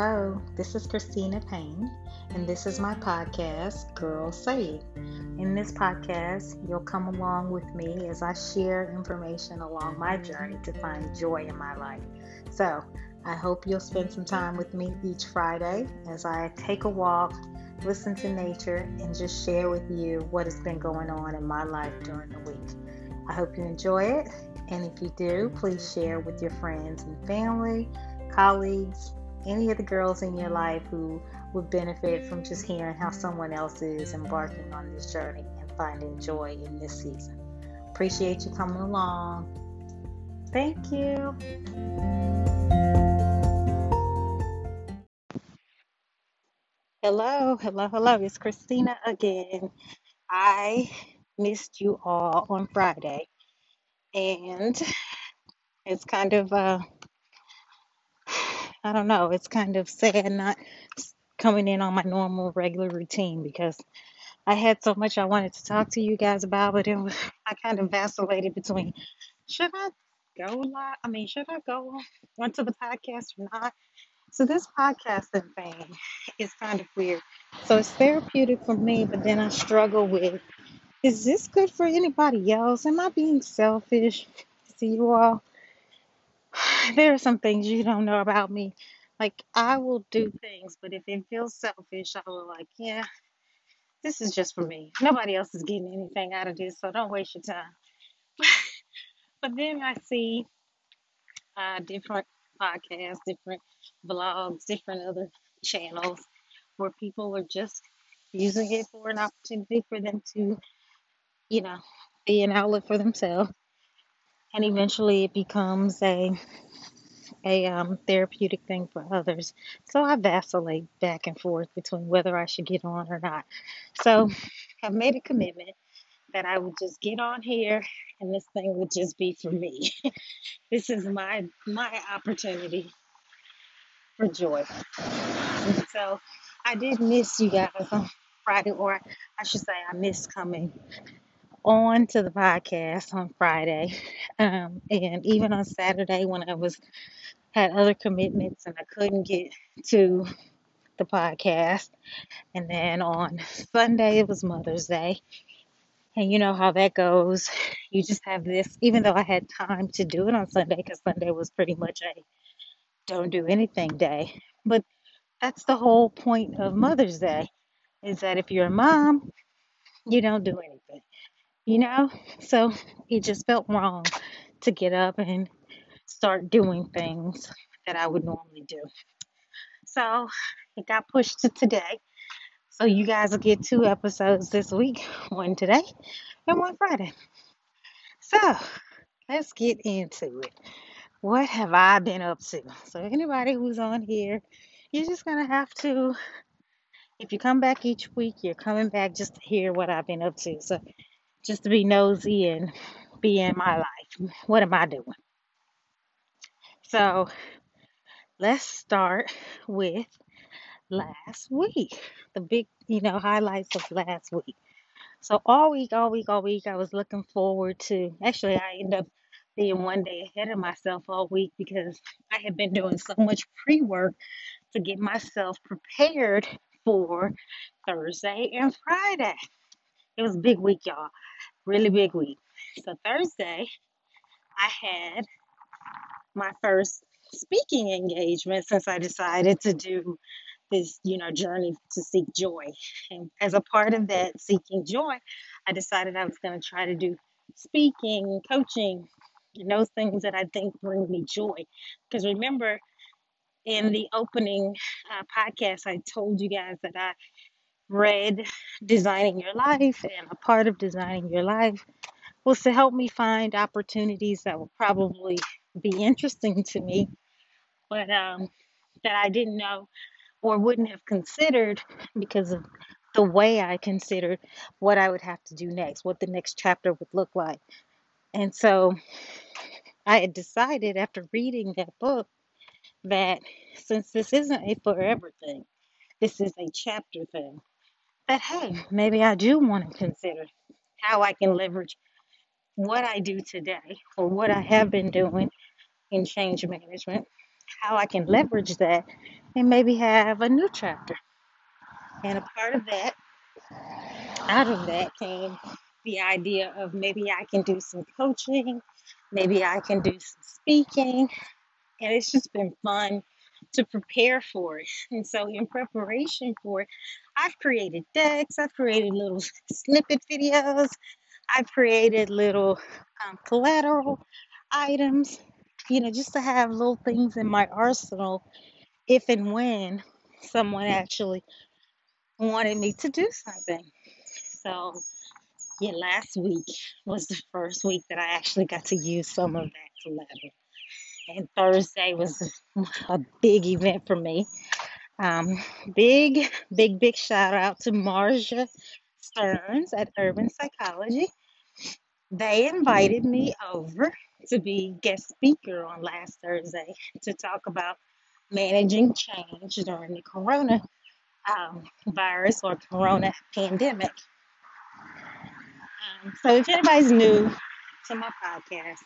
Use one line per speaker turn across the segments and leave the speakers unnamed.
Hello, this is Christina Payne, and this is my podcast, Girl Say It. In this podcast, you'll come along with me as I share information along my journey to find joy in my life. So, I hope you'll spend some time with me each Friday as I take a walk, listen to nature, and just share with you what has been going on in my life during the week. I hope you enjoy it, and if you do, please share with your friends and family, colleagues, any of the girls in your life who would benefit from just hearing how someone else is embarking on this journey and finding joy in this season. Appreciate you coming along. Thank you. Hello, hello, hello. It's Christina again. I missed you all on Friday, and it's kind of uh, I don't know, it's kind of sad not coming in on my normal regular routine because I had so much I wanted to talk to you guys about, but was I kind of vacillated between should I go live? I mean, should I go onto the podcast or not? So this podcasting thing is kind of weird. So it's therapeutic for me, but then I struggle with is this good for anybody else? Am I being selfish? See you all. There are some things you don't know about me. Like I will do things, but if it feels selfish, I will like, yeah, this is just for me. Nobody else is getting anything out of this, so don't waste your time. But then I see uh, different podcasts, different vlogs, different other channels where people are just using it for an opportunity for them to, you know, be an outlet for themselves. And eventually it becomes a a um, therapeutic thing for others. So I vacillate back and forth between whether I should get on or not. So I've made a commitment that I would just get on here and this thing would just be for me. this is my my opportunity for joy. So I did miss you guys on Friday, or I should say I missed coming on to the podcast on Friday. Um, and even on Saturday when I was had other commitments and I couldn't get to the podcast. And then on Sunday it was Mother's Day. And you know how that goes. You just have this, even though I had time to do it on Sunday, because Sunday was pretty much a don't do anything day. But that's the whole point of Mother's Day is that if you're a mom, you don't do anything, you know? So it just felt wrong to get up and start doing things that I would normally do. So it got pushed to today. So you guys will get two episodes this week one today and one Friday. So let's get into it. What have I been up to? So, anybody who's on here, you're just going to have to, if you come back each week, you're coming back just to hear what I've been up to. So, just to be nosy and be in my life. What am I doing? So, let's start with last week. The big, you know, highlights of last week. So all week, all week, all week, I was looking forward to. Actually, I ended up being one day ahead of myself all week because I had been doing so much pre work to get myself prepared for Thursday and Friday. It was a big week, y'all. Really big week. So Thursday, I had my first speaking engagement since I decided to do this, you know, journey to seek joy. And as a part of that seeking joy, I decided I was going to try to do speaking, coaching, and those things that I think bring me joy. Because remember, in the opening uh, podcast, I told you guys that I read Designing Your Life, and a part of Designing Your Life was to help me find opportunities that would probably be interesting to me, but um, that I didn't know or wouldn't have considered because of the way I considered what I would have to do next, what the next chapter would look like. And so I had decided after reading that book that since this isn't a forever thing, this is a chapter thing, that hey, maybe I do want to consider how I can leverage what I do today or what I have been doing in change management, how I can leverage that and maybe have a new chapter. And a part of that, out of that, came the idea of maybe I can do some coaching, maybe I can do some speaking, and it's just been fun to prepare for it. And so, in preparation for it, I've created decks, I've created little snippet videos, I've created little um, collateral items, you know, just to have little things in my arsenal if and when someone actually wanted me to do something. So, yeah, last week was the first week that I actually got to use some of that collateral. And Thursday was a big event for me. Um, big, big, big shout out to Marja Stearns at Urban Psychology. They invited me over to be guest speaker on last Thursday to talk about managing change during the corona um, virus or corona pandemic. Um, so, if anybody's new to my podcast,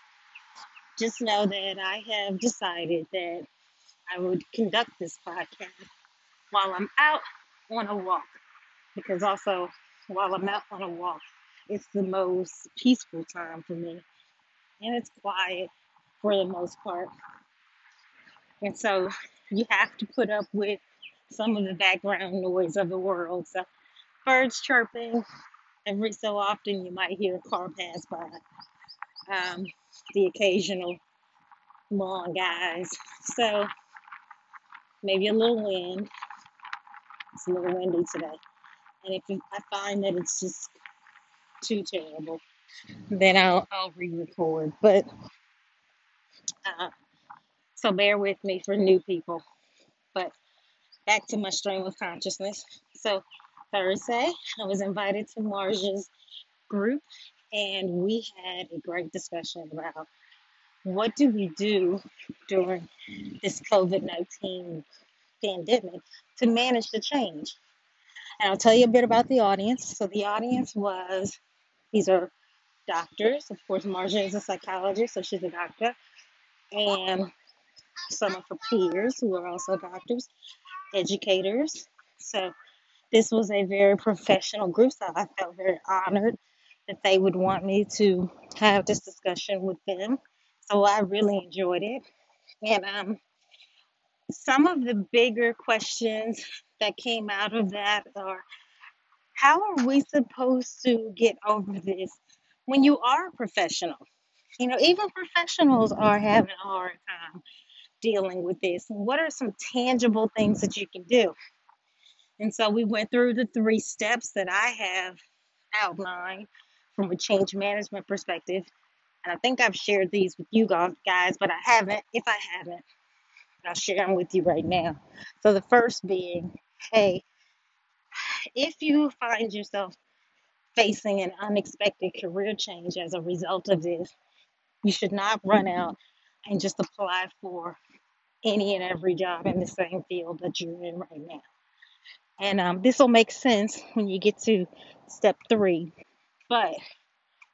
just know that I have decided that I would conduct this podcast while I'm out on a walk because also while I'm out on a walk, it's the most peaceful time for me and it's quiet for the most part. And so you have to put up with some of the background noise of the world. So birds chirping, every so often you might hear a car pass by. Um, the occasional lawn guys. So maybe a little wind. It's a little windy today. And if I find that it's just too terrible, then I'll I'll re-record. But uh, so bear with me for new people. But back to my stream of consciousness. So Thursday, I was invited to Marja's group, and we had a great discussion about what do we do during this COVID nineteen pandemic to manage the change. And I'll tell you a bit about the audience. So the audience was these are doctors. Of course, Marja is a psychologist, so she's a doctor, and some of her peers who are also doctors, educators. So this was a very professional group, so I felt very honored that they would want me to have this discussion with them. So I really enjoyed it. And um, some of the bigger questions that came out of that are how are we supposed to get over this when you are a professional? You know, even professionals are having a hard time dealing with this. What are some tangible things that you can do? And so we went through the three steps that I have outlined from a change management perspective. And I think I've shared these with you guys, but I haven't. If I haven't, I'll share them with you right now. So the first being, hey, if you find yourself facing an unexpected career change as a result of this, you should not run out and just apply for any and every job in the same field that you're in right now. And um, this will make sense when you get to step three. But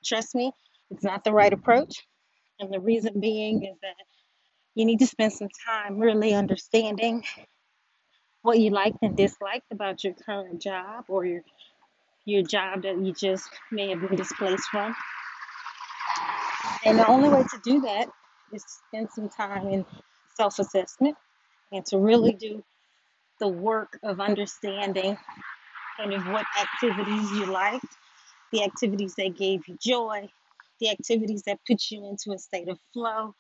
trust me, it's not the right approach. And the reason being is that you need to spend some time really understanding what you liked and disliked about your current job or your your job that you just may have been displaced from. And the only way to do that is to spend some time in self assessment and to really do the work of understanding kind of what activities you liked, the activities that gave you joy, the activities that put you into a state of flow,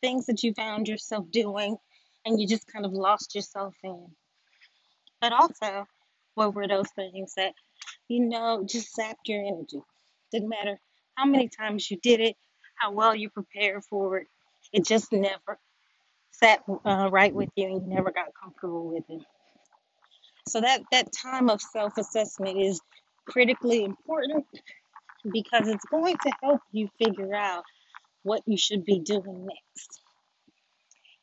things that you found yourself doing and you just kind of lost yourself in. But also, what were those things that, you know, just zapped your energy? Didn't matter how many times you did it, how well you prepared for it, it just never sat uh, right with you and you never got comfortable with it. So that, that time of self-assessment is critically important because it's going to help you figure out what you should be doing next.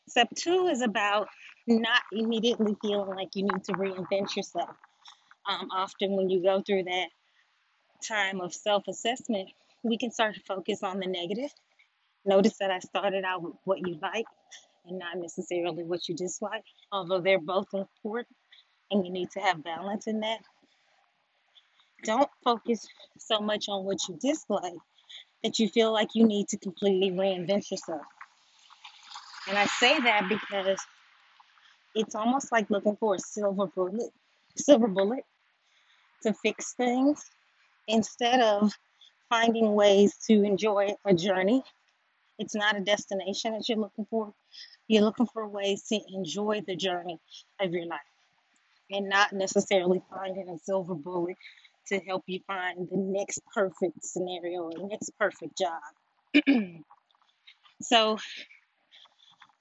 Step two is about not immediately feeling like you need to reinvent yourself. Um, often, when you go through that time of self assessment, we can start to focus on the negative. Notice that I started out with what you like. and not necessarily what you dislike. Although they're both important and you need to have balance in that, don't focus so much on what you dislike that you feel like you need to completely reinvent yourself. And I say that because it's almost like looking for a silver bullet, silver bullet to fix things instead of finding ways to enjoy a journey. It's not a destination that you're looking for. You're looking for ways to enjoy the journey of your life and not necessarily finding a silver bullet to help you find the next perfect scenario or next perfect job. So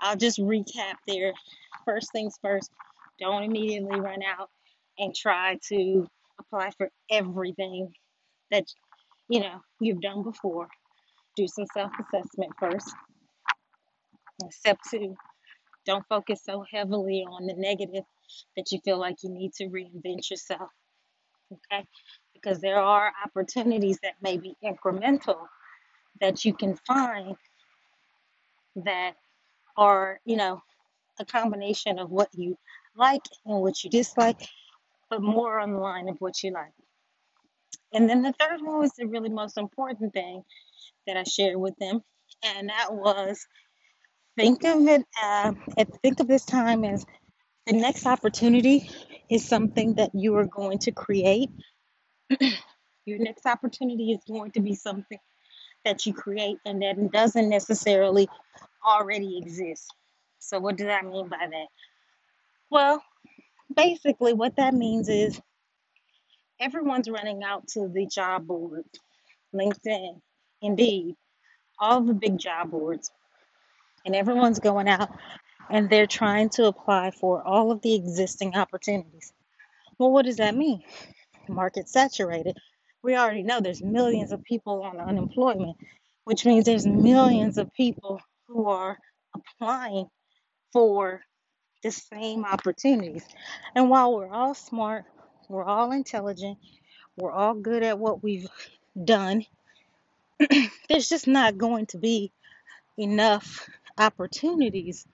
I'll just recap there. First things first, don't immediately run out and try to apply for everything that you know you've done before. Do some self-assessment first. Step two, don't focus so heavily on the negative that you feel like you need to reinvent yourself. Okay? Because there are opportunities that may be incremental that you can find that are, you know, a combination of what you like and what you dislike, but more on the line of what you like. And then the third one was the really most important thing that I shared with them, and that was think of it, uh, think of this time as the next opportunity is something that you are going to create. Your next opportunity is going to be something that you create and that doesn't necessarily already exist. So, what does that mean by that? Well, basically, what that means is everyone's running out to the job board, LinkedIn, Indeed, all the big job boards, and everyone's going out and they're trying to apply for all of the existing opportunities. Well, what does that mean? Market saturated. We already know there's millions of people on unemployment, which means there's millions of people who are applying for the same opportunities. And while we're all smart, we're all intelligent, we're all good at what we've done, there's just not going to be enough opportunities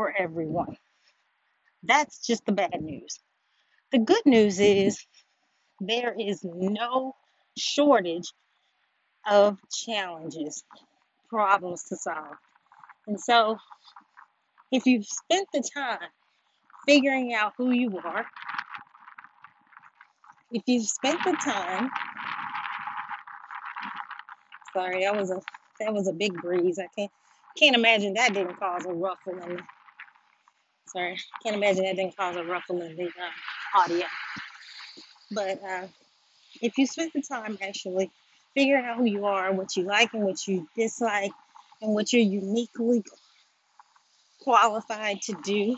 for everyone. That's just the bad news. The good news is there is no shortage of challenges, problems to solve. And so, if you've spent the time figuring out who you are, if you've spent the time, sorry, that was a that was a big breeze. I can't can't imagine that didn't cause a ruffle in the sorry, can't imagine that didn't cause a ruffle in the uh, audio. But uh, if you spend the time actually figuring out who you are, what you like and what you dislike, and what you're uniquely qualified to do,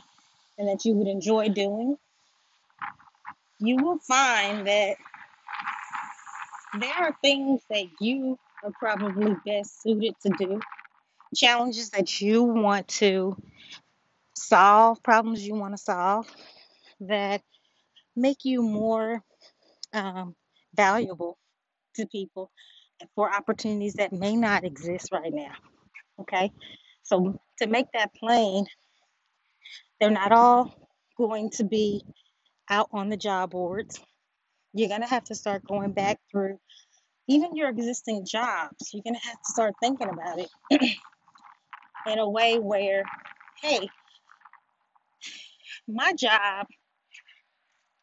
and that you would enjoy doing, you will find that there are things that you are probably best suited to do, challenges that you want to solve, problems you want to solve that make you more um, valuable to people for opportunities that may not exist right now. Okay, so to make that plain, they're not all going to be out on the job boards. You're going to have to start going back through even your existing jobs. You're going to have to start thinking about it in a way where, hey, my job,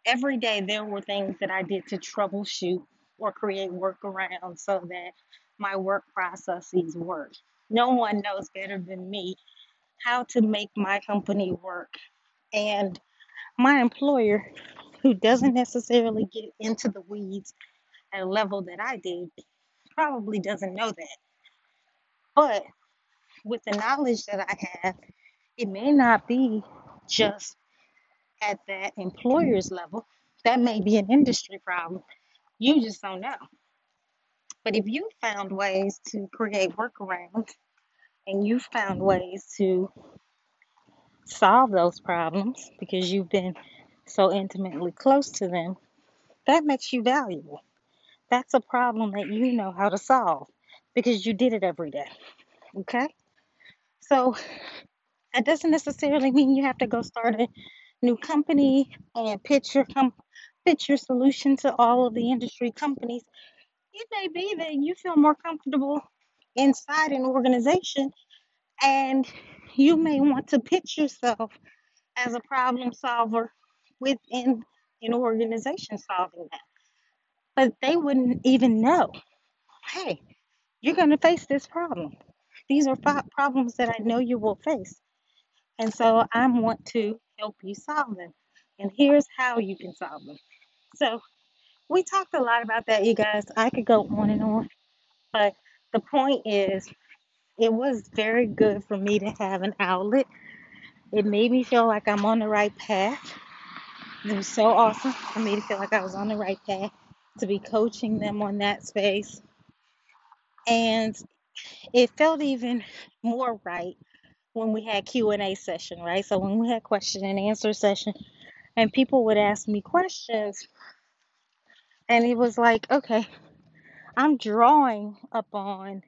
every day there were things that I did to troubleshoot or create workarounds so that my work processes work. No one knows better than me how to make my company work. And my employer, who doesn't necessarily get into the weeds at a level that I did, probably doesn't know that. But with the knowledge that I have, it may not be just at that employer's level. That may be an industry problem. You just don't know. But if you found ways to create workarounds and you found ways to solve those problems because you've been so intimately close to them, that makes you valuable. That's a problem that you know how to solve because you did it every day. Okay? So That doesn't necessarily mean you have to go start a new company and pitch your com- pitch your solution to all of the industry companies. It may be that you feel more comfortable inside an organization and you may want to pitch yourself as a problem solver within an organization solving that. But they wouldn't even know, hey, you're going to face this problem. These are five problems that I know you will face. And so I want to help you solve them. And here's how you can solve them. So we talked a lot about that, you guys. I could go on and on, but the point is, it was very good for me to have an outlet. It made me feel like I'm on the right path. It was so awesome for me to feel like I was on the right path to be coaching them on that space. And it felt even more right when we had Q&A session, right? So when we had question and answer session and people would ask me questions and it was like, okay, I'm drawing upon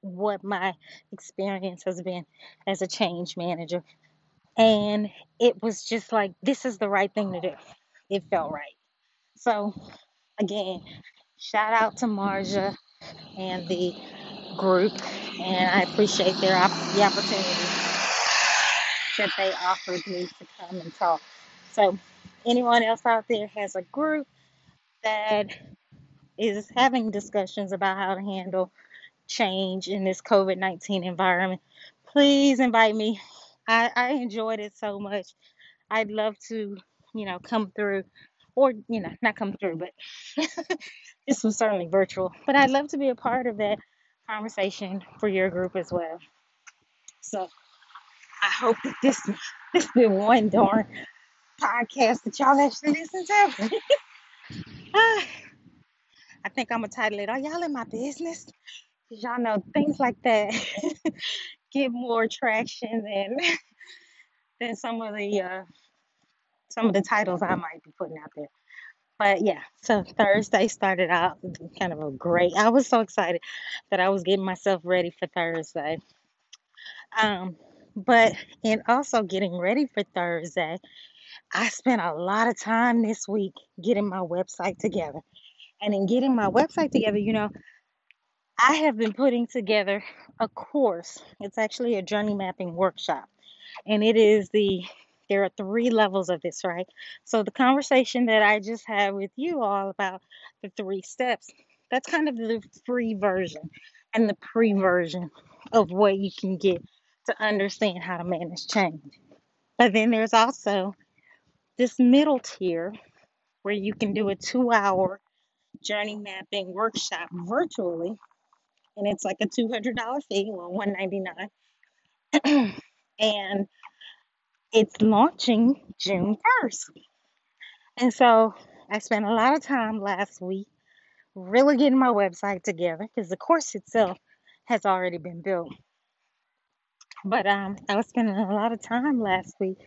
what my experience has been as a change manager. And it was just like, this is the right thing to do. It felt right. So, again, shout out to Marja and the group. And I appreciate their op- the opportunity that they offered me to come and talk. So, anyone else out there has a group that is having discussions about how to handle change in this COVID 19 environment, please invite me. I, I enjoyed it so much. I'd love to, you know, come through, or, you know, not come through, but this was certainly virtual. But I'd love to be a part of that conversation for your group as well. So I hope that this this been one darn podcast that y'all actually listen to. Ah, I think I'm gonna title it, Are Y'all in My Business? Y'all know things like that get more traction than than some of the uh, some of the titles I might be putting out there. But yeah, so Thursday started out kind of a great. I was so excited that I was getting myself ready for Thursday. Um, but in also getting ready for Thursday, I spent a lot of time this week getting my website together. And in getting my website together, you know, I have been putting together a course. It's actually a journey mapping workshop and it is the there are three levels of this right so the conversation that i just had with you all about the three steps that's kind of the free version and the pre version of what you can get to understand how to manage change but then there's also this middle tier where you can do a two hour journey mapping workshop virtually and it's like a $200 fee well 199. and it's launching june 1st And so I spent a lot of time last week really getting my website together because the course itself has already been built. But um, I was spending a lot of time last week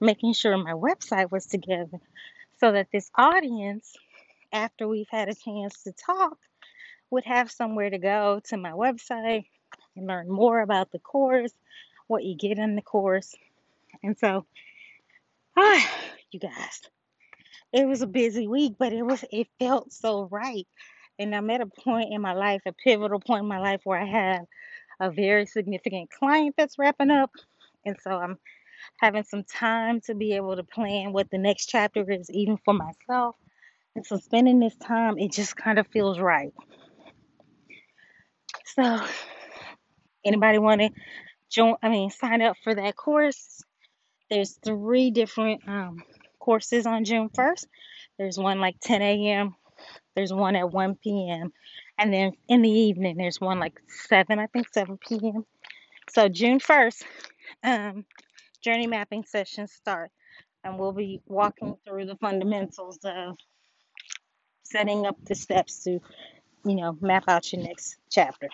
making sure my website was together so that this audience, after we've had a chance to talk, would have somewhere to go to my website and learn more about the course, what you get in the course. And so, ah, you guys. It was a busy week, but it was it felt so right. And I'm at a point in my life, a pivotal point in my life where I have a very significant client that's wrapping up. And so I'm having some time to be able to plan what the next chapter is, even for myself. And so spending this time, it just kind of feels right. So anybody want to join, I mean, sign up for that course? There's three different um, courses on June 1st. There's one like 10 a.m. There's one at 1 p.m. And then in the evening, there's one like 7, I think 7 p.m. So June 1st, um, journey mapping sessions start. And we'll be walking through the fundamentals of setting up the steps to, you know, map out your next chapter.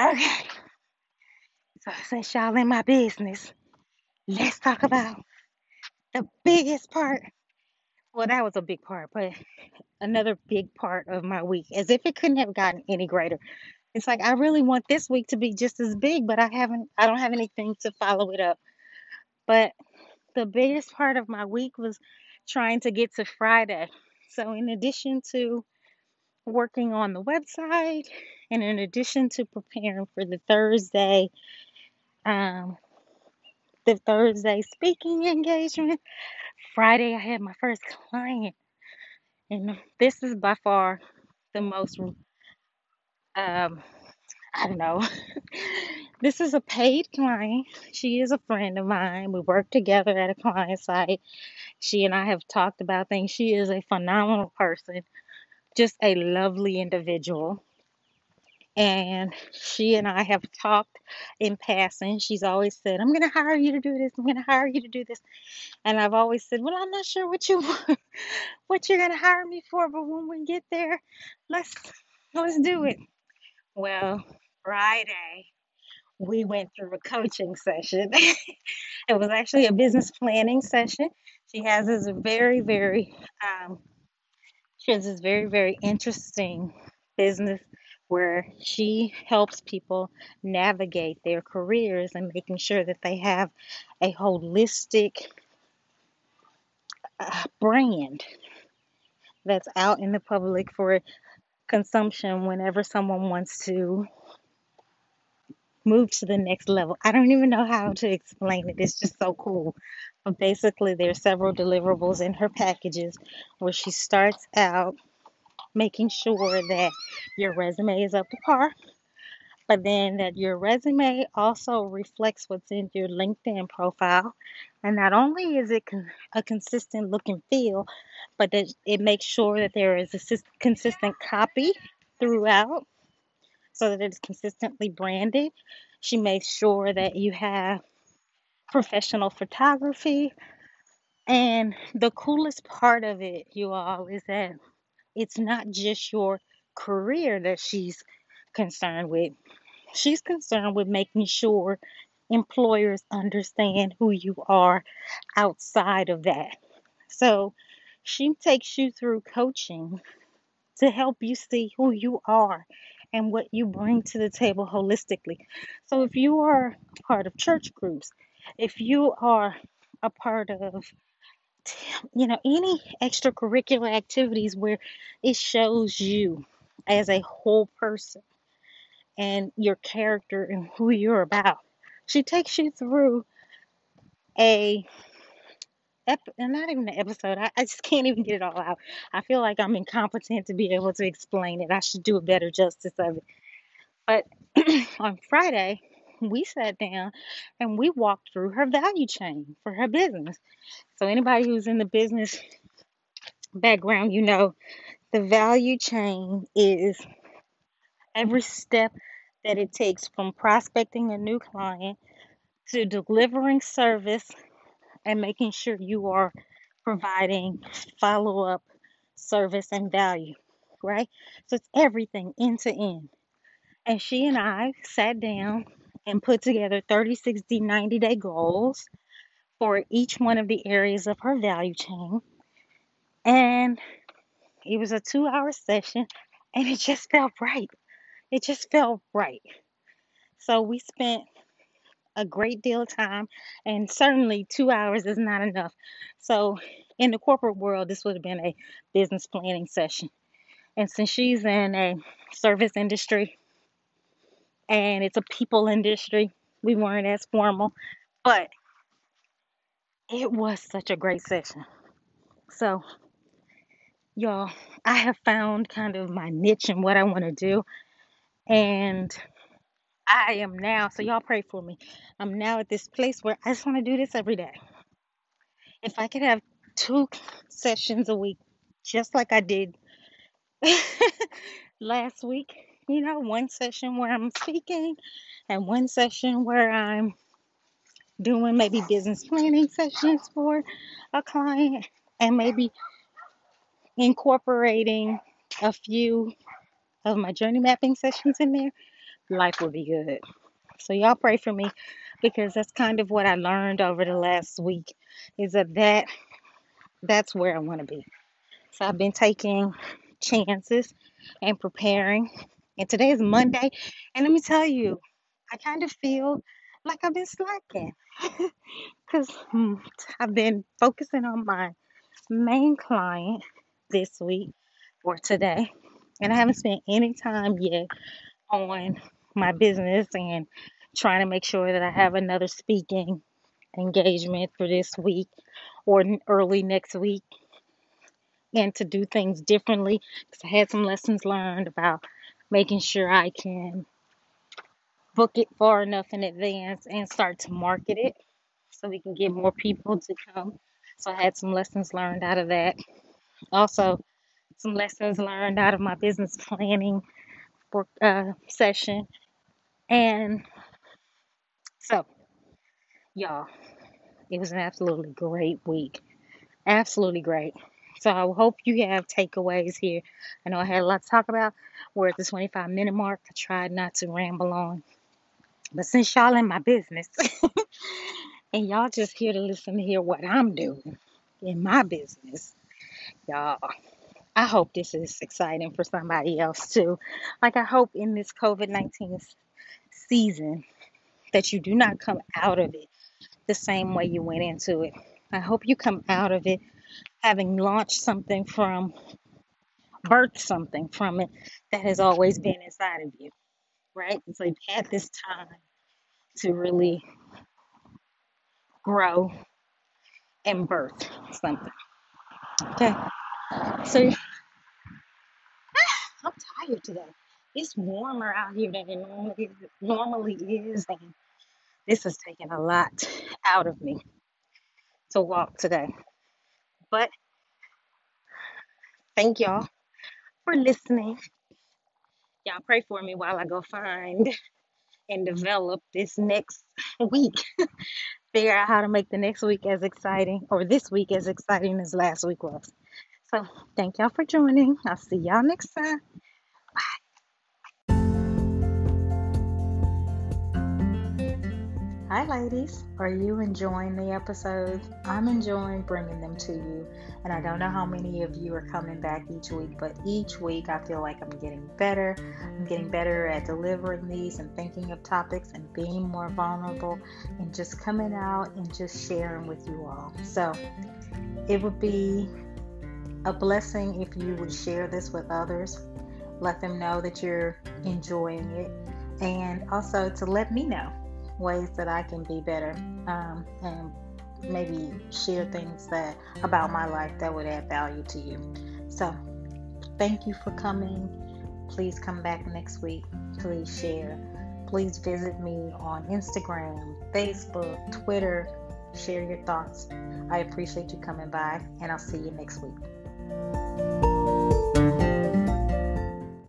Okay. So since y'all in my business, let's talk about the biggest part. Well, that was a big part, but another big part of my week, as if it couldn't have gotten any greater It's like I really want this week to be just as big, but I haven't I don't have anything to follow it up. But the biggest part of my week was trying to get to Friday. So in addition to working on the website and in addition to preparing for the Thursday um the Thursday speaking engagement, Friday I had my first client and this is by far the most um I don't know. This is a paid client. She is a friend of mine. We work together at a client site. She and I have talked about things. She is a phenomenal person, just a lovely individual. And she and I have talked in passing. She's always said, I'm going to hire you to do this. I'm going to hire you to do this. And I've always said, Well, I'm not sure what you want, what you're going to hire me for, but when we get there, let's let's do it. Well, Friday. we went through a coaching session. it was actually a business planning session. She has this very, very, um, she has this very, very interesting business where she helps people navigate their careers and making sure that they have a holistic uh, brand that's out in the public for consumption whenever someone wants to move to the next level. I don't even know how to explain it. It's just so cool. But basically, there are several deliverables in her packages where she starts out making sure that your resume is up to par, but then that your resume also reflects what's in your LinkedIn profile. And not only is it con- a consistent look and feel, but that it makes sure that there is a sys- consistent copy throughout so that it's consistently branded. She makes sure that you have professional photography. And the coolest part of it, you all, is that it's not just your career that she's concerned with. She's concerned with making sure employers understand who you are outside of that. So she takes you through coaching to help you see who you are and what you bring to the table holistically. So if you are part of church groups, if you are a part of you know any extracurricular activities where it shows you as a whole person and your character and who you're about. She takes you through a ep- not even an episode. I, I just can't even get it all out. I feel like I'm incompetent to be able to explain it. I should do a better justice of it. But on Friday, we sat down and we walked through her value chain for her business. So anybody who's in the business background, you know the value chain is every step that it takes from prospecting a new client to delivering service and making sure you are providing follow up service and value, right? So it's everything end to end. And she and I sat down and put together 30, 60, 90 day goals for each one of the areas of her value chain. And it was a two hour session and it just felt right. It just felt right. So we spent a great deal of time, and certainly two hours is not enough. So, in the corporate world, this would have been a business planning session. And since she's in a service industry and it's a people industry, we weren't as formal, but it was such a great session. So, y'all, I have found kind of my niche and what I want to do. And I am now, so y'all pray for me. I'm now at this place where I just want to do this every day. If I could have two sessions a week, just like I did last week, you know, one session where I'm speaking and one session where I'm doing maybe business planning sessions for a client and maybe incorporating a few of my journey mapping sessions in there, life will be good. So y'all pray for me because that's kind of what I learned over the last week is that, that that's where I want to be. So I've been taking chances and preparing. And today is mm-hmm. Monday. And let me tell you, I kind of feel like I've been slacking because hmm, I've been focusing on my main client this week or today. And I haven't spent any time yet on my business and trying to make sure that I have another speaking engagement for this week or early next week and to do things differently because I had some lessons learned about making sure I can book it far enough in advance and start to market it so we can get more people to come. So I had some lessons learned out of that. Also, some lessons learned out of my business planning for uh, session. And so, y'all, it was an absolutely great week. Absolutely great. So I hope you have takeaways here. I know I had a lot to talk about. We're at the 25 minute mark. I tried not to ramble on. But since y'all in my business and y'all just here to listen to hear what I'm doing in my business, y'all, I hope this is exciting for somebody else too. Like I hope in this COVID 19 season that you do not come out of it the same way you went into it. I hope you come out of it having launched something from, birthed something from it that has always been inside of you, right? And so you've had this time to really grow and birth something. Okay. So I'm tired today. It's warmer out here than it normally normally is, and this has taken a lot out of me to walk today. But thank y'all for listening. Y'all pray for me while I go find and develop this next week. Figure out how to make the next week as exciting or this week as exciting as last week was. So thank y'all for joining. I'll see y'all next time. Hi, ladies. Are you enjoying the episodes? I'm enjoying bringing them to you. And I don't know how many of you are coming back each week, but each week I feel like I'm getting better. I'm getting better at delivering these and thinking of topics and being more vulnerable and just coming out and just sharing with you all. So it would be a blessing if you would share this with others. Let them know that you're enjoying it. And also to let me know ways that I can be better um, and maybe share things that about my life that would add value to you. So, thank you for coming. Please come back next week. Please share. Please visit me on Instagram, Facebook, Twitter. Share your thoughts. I appreciate you coming by, and I'll see you next week.